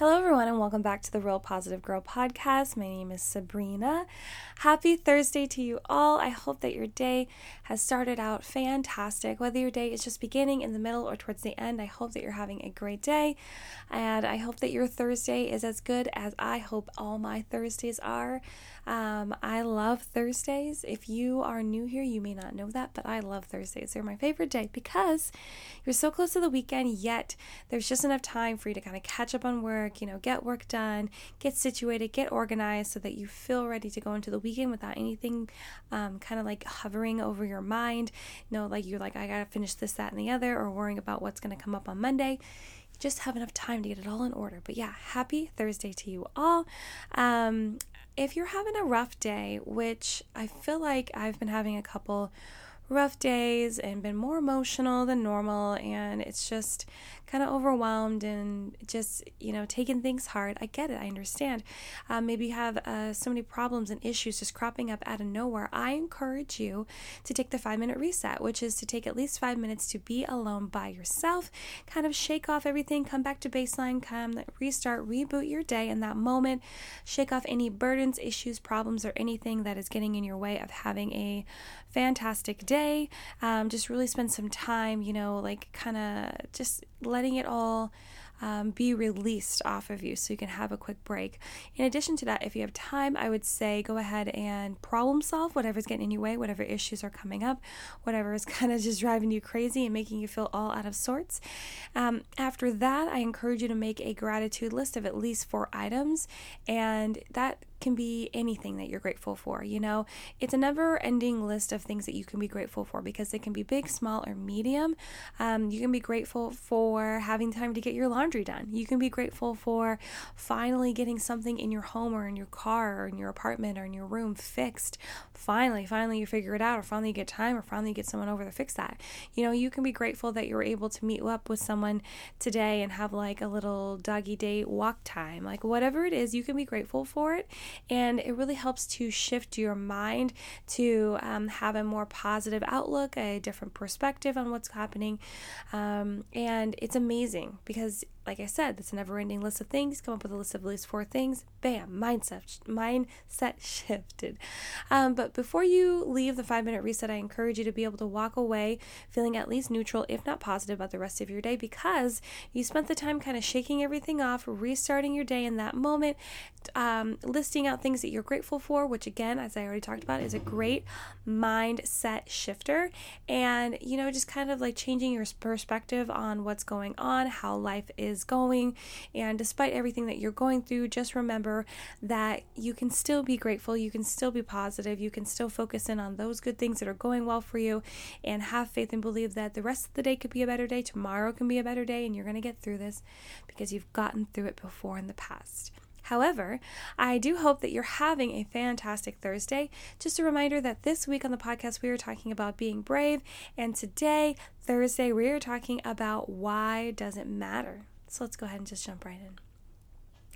Hello, everyone, and welcome back to the Real Positive Girl podcast. My name is Sabrina. Happy Thursday to you all. I hope that your day has started out fantastic. Whether your day is just beginning, in the middle, or towards the end, I hope that you're having a great day. And I hope that your Thursday is as good as I hope all my Thursdays are. Um, I love Thursdays. If you are new here, you may not know that, but I love Thursdays. They're my favorite day because you're so close to the weekend, yet there's just enough time for you to kind of catch up on work, you know, get work done, get situated, get organized so that you feel ready to go into the weekend without anything um, kind of like hovering over your mind. You know, like you're like, I gotta finish this, that, and the other, or worrying about what's gonna come up on Monday just have enough time to get it all in order. But yeah, happy Thursday to you all. Um, if you're having a rough day, which I feel like I've been having a couple rough days and been more emotional than normal and it's just kind of overwhelmed and just you know taking things hard. I get it i understand. Um, maybe you have uh, so many problems and issues just cropping up out of nowhere. I encourage you to take the five minute reset which is to take at least five minutes to be alone by yourself kind of shake off everything come back to baseline come restart reboot your day in that moment. Shake off any burdens issues problems or anything that is getting in your way of having a fantastic day. Um, just really spend some time, you know, like kind of just letting it all um, be released off of you so you can have a quick break. In addition to that, if you have time, I would say go ahead and problem solve whatever's getting in your way, whatever issues are coming up, whatever is kind of just driving you crazy and making you feel all out of sorts. Um, after that, I encourage you to make a gratitude list of at least four items, and that can be anything that you're grateful for. You know, it's a never ending list of things that you can be grateful for because they can be big, small, or medium. Um, you can be grateful for having time to get your laundry done. You can be grateful for finally getting something in your home or in your car or in your apartment or in your room fixed. Finally, finally, you figure it out, or finally you get time, or finally you get someone over to fix that. You know, you can be grateful that you were able to meet up with someone today and have like a little doggy date walk time. Like, whatever it is, you can be grateful for it and it really helps to shift your mind to um, have a more positive outlook, a different perspective on what's happening. Um, and it's amazing because like I said, it's a never ending list of things. Come up with a list of at least four things. Bam, mindset, mindset shifted. Um, but before you leave the five minute reset, I encourage you to be able to walk away feeling at least neutral, if not positive, about the rest of your day because you spent the time kind of shaking everything off, restarting your day in that moment, um, listing out things that you're grateful for, which again, as I already talked about, is a great mindset shifter. And, you know, just kind of like changing your perspective on what's going on, how life is is going. And despite everything that you're going through, just remember that you can still be grateful, you can still be positive, you can still focus in on those good things that are going well for you, and have faith and believe that the rest of the day could be a better day, tomorrow can be a better day, and you're going to get through this because you've gotten through it before in the past. However, I do hope that you're having a fantastic Thursday. Just a reminder that this week on the podcast, we are talking about being brave, and today, Thursday, we are talking about why does it matter. So let's go ahead and just jump right in.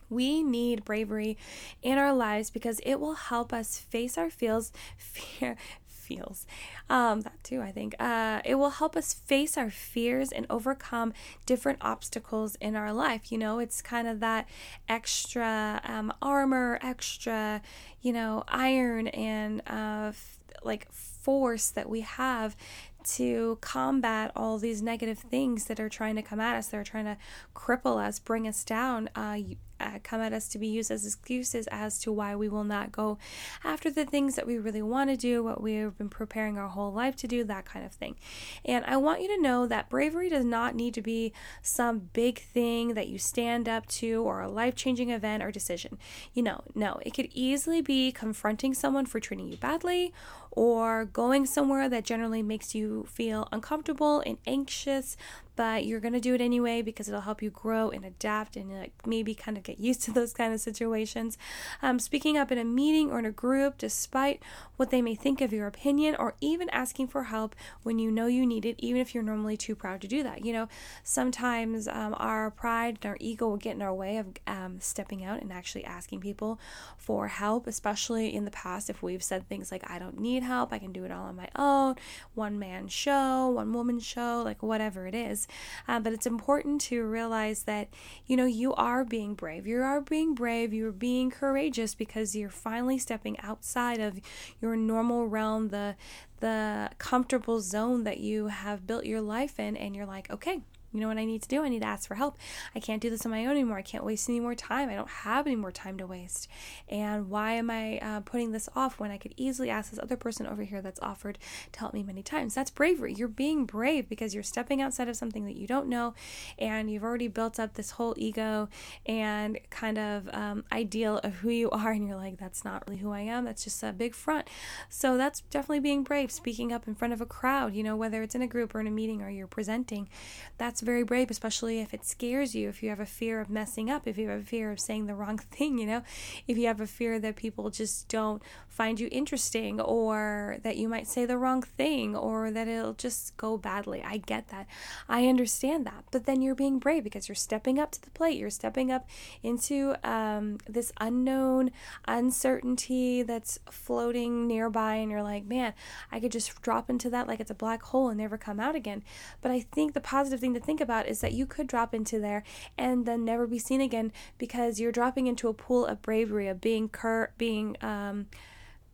We need bravery in our lives because it will help us face our feels, fear, feels. Um, that too, I think. Uh, it will help us face our fears and overcome different obstacles in our life. You know, it's kind of that extra um, armor, extra, you know, iron and uh, f- like force that we have to combat all these negative things that are trying to come at us, that are trying to cripple us, bring us down. Uh, uh, come at us to be used as excuses as to why we will not go after the things that we really want to do, what we've been preparing our whole life to do, that kind of thing. And I want you to know that bravery does not need to be some big thing that you stand up to or a life changing event or decision. You know, no, it could easily be confronting someone for treating you badly or going somewhere that generally makes you feel uncomfortable and anxious but you're going to do it anyway because it'll help you grow and adapt and like maybe kind of get used to those kind of situations. Um, speaking up in a meeting or in a group, despite what they may think of your opinion, or even asking for help when you know you need it, even if you're normally too proud to do that. You know, sometimes um, our pride and our ego will get in our way of um, stepping out and actually asking people for help, especially in the past if we've said things like, I don't need help, I can do it all on my own, one man show, one woman show, like whatever it is. Uh, but it's important to realize that, you know, you are being brave. You are being brave. You're being courageous because you're finally stepping outside of your normal realm, the the comfortable zone that you have built your life in and you're like, okay, you know what I need to do? I need to ask for help. I can't do this on my own anymore. I can't waste any more time. I don't have any more time to waste. And why am I uh, putting this off when I could easily ask this other person over here that's offered to help me many times? That's bravery. You're being brave because you're stepping outside of something that you don't know and you've already built up this whole ego and kind of um, ideal of who you are. And you're like, that's not really who I am. That's just a big front. So that's definitely being brave, speaking up in front of a crowd, you know, whether it's in a group or in a meeting or you're presenting. That's very brave, especially if it scares you, if you have a fear of messing up, if you have a fear of saying the wrong thing, you know, if you have a fear that people just don't find you interesting or that you might say the wrong thing or that it'll just go badly. I get that. I understand that. But then you're being brave because you're stepping up to the plate. You're stepping up into um, this unknown uncertainty that's floating nearby, and you're like, man, I could just drop into that like it's a black hole and never come out again. But I think the positive thing to think about is that you could drop into there and then never be seen again because you're dropping into a pool of bravery, of being cur- being um,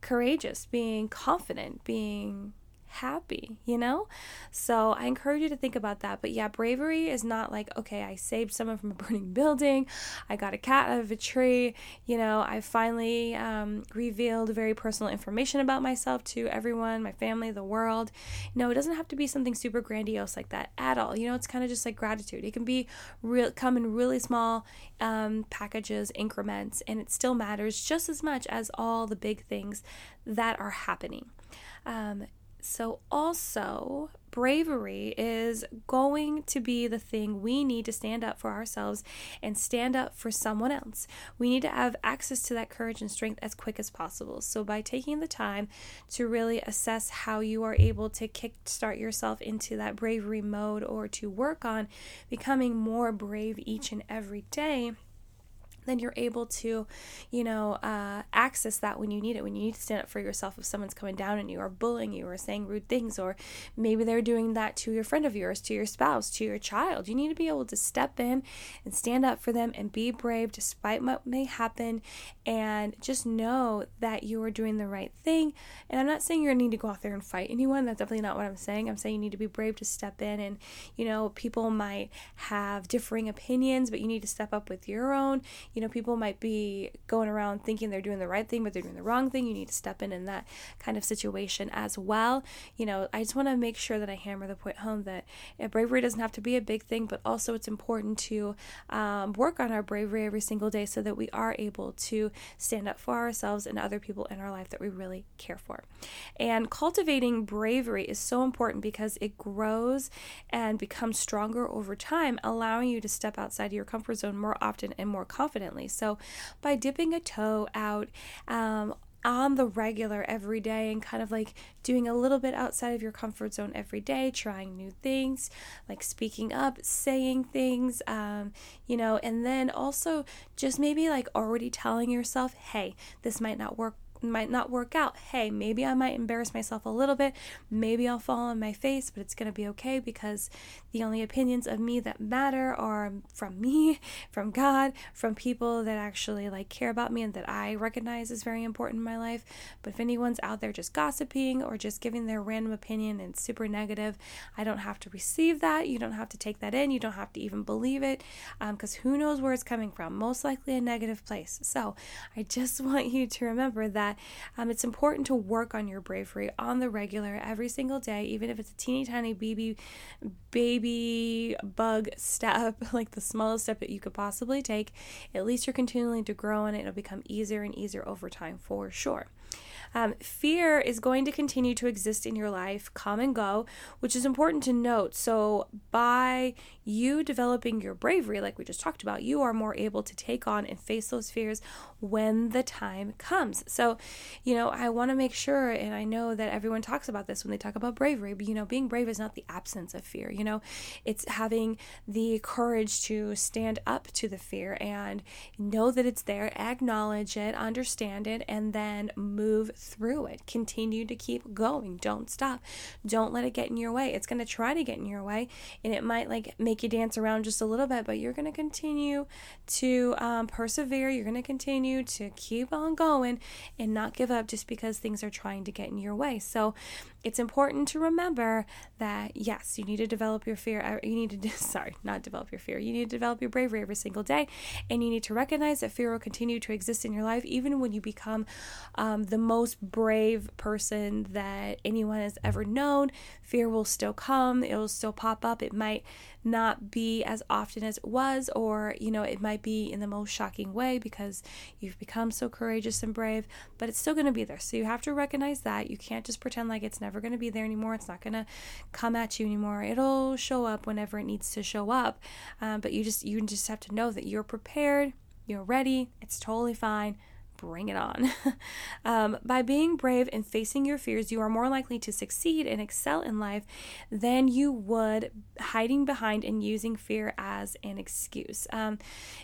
courageous, being confident, being happy, you know? So I encourage you to think about that. But yeah, bravery is not like, okay, I saved someone from a burning building, I got a cat out of a tree, you know, I finally um, revealed very personal information about myself to everyone, my family, the world. No, it doesn't have to be something super grandiose like that at all. You know, it's kind of just like gratitude. It can be real, come in really small um, packages, increments, and it still matters just as much as all the big things that are happening. Um, so, also, bravery is going to be the thing we need to stand up for ourselves and stand up for someone else. We need to have access to that courage and strength as quick as possible. So, by taking the time to really assess how you are able to kickstart yourself into that bravery mode or to work on becoming more brave each and every day then you're able to, you know, uh, access that when you need it. When you need to stand up for yourself if someone's coming down on you or bullying you or saying rude things, or maybe they're doing that to your friend of yours, to your spouse, to your child. You need to be able to step in and stand up for them and be brave despite what may happen and just know that you are doing the right thing. And I'm not saying you're going to need to go out there and fight anyone. That's definitely not what I'm saying. I'm saying you need to be brave to step in and, you know, people might have differing opinions, but you need to step up with your own you know, people might be going around thinking they're doing the right thing, but they're doing the wrong thing. You need to step in in that kind of situation as well. You know, I just want to make sure that I hammer the point home that bravery doesn't have to be a big thing, but also it's important to um, work on our bravery every single day so that we are able to stand up for ourselves and other people in our life that we really care for. And cultivating bravery is so important because it grows and becomes stronger over time, allowing you to step outside of your comfort zone more often and more confidently confidently. So, by dipping a toe out, um, on the regular every day and kind of like doing a little bit outside of your comfort zone every day, trying new things, like speaking up, saying things, um, you know, and then also just maybe like already telling yourself, hey, this might not work might not work out. Hey, maybe I might embarrass myself a little bit. Maybe I'll fall on my face, but it's going to be okay because the only opinions of me that matter are from me, from God, from people that actually like care about me and that I recognize is very important in my life. But if anyone's out there just gossiping or just giving their random opinion and super negative, I don't have to receive that. You don't have to take that in. You don't have to even believe it because um, who knows where it's coming from? Most likely a negative place. So I just want you to remember that that um, it's important to work on your bravery on the regular every single day, even if it's a teeny tiny baby baby bug step, like the smallest step that you could possibly take. At least you're continuing to grow and it'll become easier and easier over time for sure. Um, fear is going to continue to exist in your life, come and go, which is important to note. So, by you developing your bravery, like we just talked about, you are more able to take on and face those fears when the time comes. So, you know, I want to make sure, and I know that everyone talks about this when they talk about bravery, but, you know, being brave is not the absence of fear. You know, it's having the courage to stand up to the fear and know that it's there, acknowledge it, understand it, and then move through it. Continue to keep going. Don't stop. Don't let it get in your way. It's going to try to get in your way, and it might like make you dance around just a little bit, but you're going to continue to um, persevere. You're going to continue to keep on going and not give up just because things are trying to get in your way. So it's important to remember that yes, you need to develop your fear. You need to, sorry, not develop your fear. You need to develop your bravery every single day. And you need to recognize that fear will continue to exist in your life even when you become um, the most brave person that anyone has ever known. Fear will still come, it will still pop up. It might not be as often as it was, or, you know, it might be in the most shocking way because you've become so courageous and brave, but it's still going to be there. So you have to recognize that. You can't just pretend like it's never going to be there anymore. It's not going to come at you anymore. It'll show up whenever it needs to show up. Um, but you just, you just have to know that you're prepared, you're ready, it's totally fine bring it on. um, by being brave and facing your fears, you are more likely to succeed and excel in life than you would hiding behind and using fear as an excuse. Um,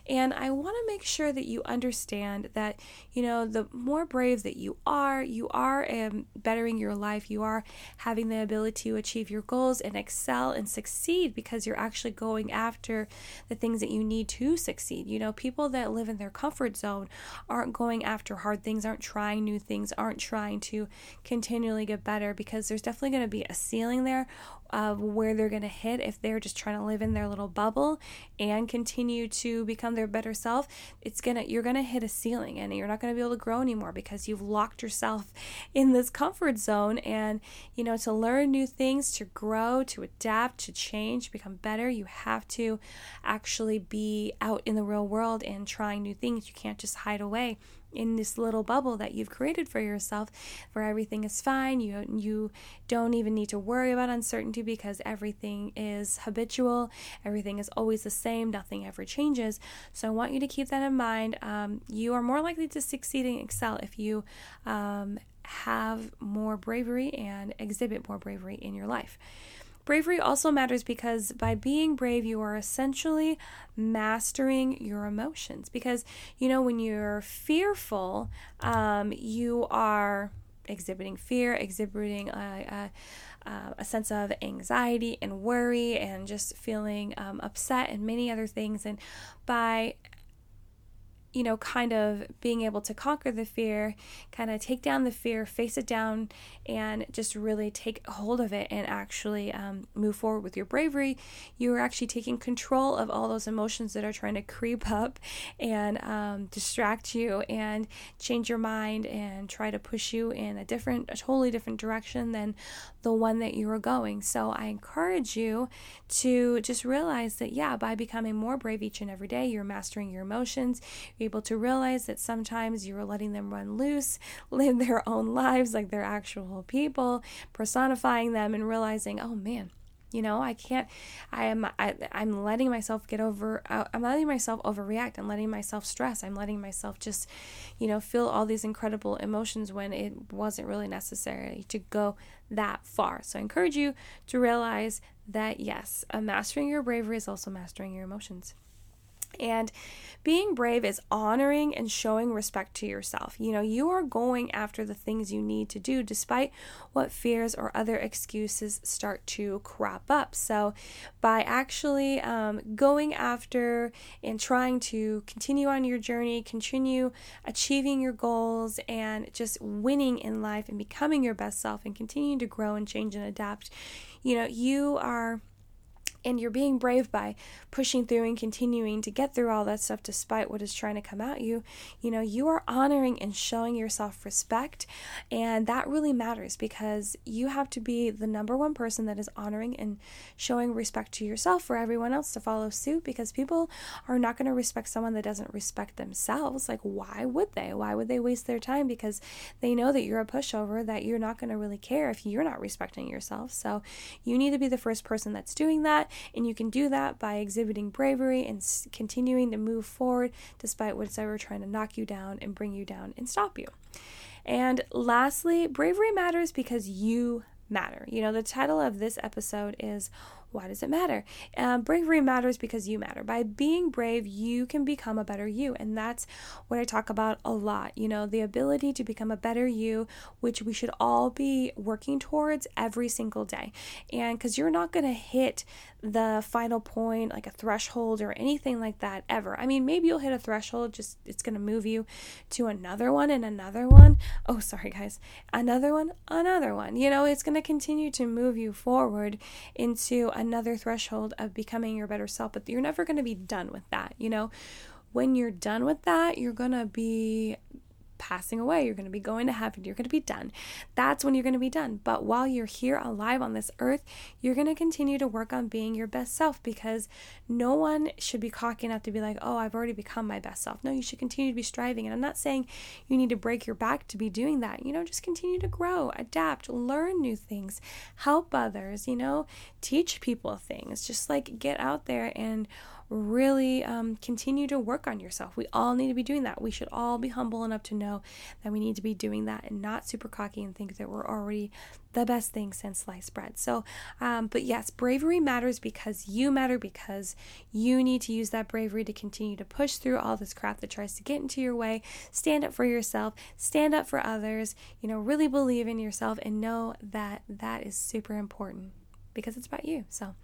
and I want to make sure that you understand that, you know, the more brave that you are, you are um, bettering your life, you are having the ability to achieve your goals and excel and succeed because you're actually going after the things that you need to succeed. You know, people that live in their comfort zone aren't going after hard things, aren't trying new things, aren't trying to continually get better because there's definitely going to be a ceiling there of where they're going to hit if they're just trying to live in their little bubble and continue to become their better self it's going to you're going to hit a ceiling and you're not going to be able to grow anymore because you've locked yourself in this comfort zone. And you know to learn new things to grow to adapt to change become better you have to actually be out in the real world and trying new things. You can't just hide away in this little bubble that you've created for yourself where everything is fine. You you don't even need to worry about uncertainty because everything is habitual everything is always the same nothing ever changes so i want you to keep that in mind um, you are more likely to succeed and excel if you um, have more bravery and exhibit more bravery in your life Bravery also matters because by being brave, you are essentially mastering your emotions. Because, you know, when you're fearful, um, you are exhibiting fear, exhibiting a, a, a, sense of anxiety and worry, and just feeling um, upset and many other things. And by you know, kind of being able to conquer the fear, kind of take down the fear, face it down, and just really take hold of it and actually um, move forward with your bravery, you are actually taking control of all those emotions that are trying to creep up and um, distract you and change your mind and try to push you in a different, a totally different direction than the one that you were going. So I encourage you to just realize that, yeah, by becoming more brave each and every day, you're mastering your emotions. You're able to realize that sometimes you're letting them run loose, live their own lives like they're actual people, personifying them and realizing, oh man, you know i can't i am I, i'm letting myself get over uh, i'm letting myself overreact. I'm letting myself stress. I'm letting myself just you know feel all these incredible emotions when it wasn't really necessary to go that far. So i encourage you to realize that yes mastering your bravery is also mastering your emotions and being brave is honoring and showing respect to yourself. You know, you are going after the things you need to do despite what fears or other excuses start to crop up. So, by actually um, going after and trying to continue on your journey, continue achieving your goals, and just winning in life and becoming your best self and continuing to grow and change and adapt, you know, you are and you're being brave by pushing through and continuing to get through all that stuff despite what is trying to come at you, you know, you are honoring and showing yourself respect. And that really matters because you have to be the number one person that is honoring and showing respect to yourself for everyone else to follow suit because people are not going to respect someone that doesn't respect themselves. Like, why would they? Why would they waste their time? Because they know that you're a pushover, that you're not going to really care if you're not respecting yourself. So you need to be the first person that's doing that And you can do that by exhibiting bravery and continuing to move forward despite what's ever trying to knock you down and bring you down and stop you. And lastly, bravery matters because you matter. You know, the title of this episode is why does it matter? Um, bravery matters because you matter. By being brave, you can become a better you. And that's what I talk about a lot. You know, the ability to become a better you, which we should all be working towards every single day. And because you're not going to hit the final point, like a threshold or anything like that ever. I mean, maybe you'll hit a threshold, just it's going to move you to another one and another one. Oh, sorry, guys. Another one, another one. You know, it's going to continue to move you forward into another threshold of becoming your better self, but you're never going to be done with that. You know, when you're done with that, you're going to be passing away. You're going to be going to heaven. You're going to be done. That's when you're going to be done. But while you're here alive on this earth, you're going to continue to work on being your best self because no one should be cocky enough to be like, oh, I've already become my best self. No, you should continue to be striving. And I'm not saying you need to break your back to be doing that. You know, just continue to grow, adapt, learn new things, help others, you know, teach people things. Just like get out there and really um, continue to work on yourself. We all need to be doing that. We should all be humble enough to know that we need to be doing that and not super cocky and think that we're already the best thing since sliced bread. So, um, but yes, bravery matters because you matter, because you need to use that bravery to continue to push through all this crap that tries to get into your way. Stand up for yourself, stand up for others, you know, really believe in yourself and know that that is super important because it's about you. So,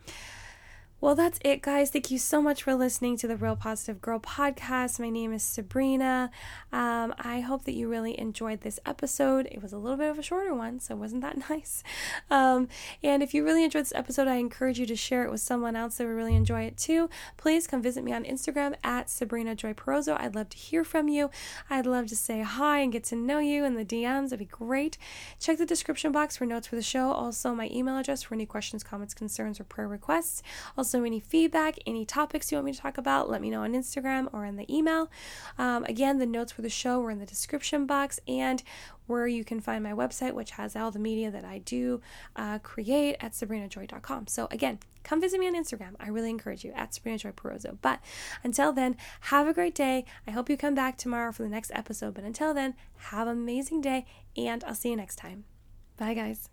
well, that's it, guys. Thank you so much for listening to the Real Positive Girl podcast. My name is Sabrina. Um, I hope that you really enjoyed this episode. It was a little bit of a shorter one, so wasn't that nice? Um, and if you really enjoyed this episode, I encourage you to share it with someone else that would really enjoy it too. Please come visit me on Instagram at Sabrina Joy Perozo. I'd love to hear from you. I'd love to say hi and get to know you in the DMs. It'd be great. Check the description box for notes for the show. Also, my email address for any questions, comments, concerns, or prayer requests. Also, also, any feedback, any topics you want me to talk about, let me know on Instagram or in the email. Um, again, the notes for the show were in the description box and where you can find my website, which has all the media that I do uh, create at sabrinajoy.com. So, again, come visit me on Instagram. I really encourage you at Sabrina Joy Perozo. But until then, have a great day. I hope you come back tomorrow for the next episode. But until then, have an amazing day, and I'll see you next time. Bye, guys.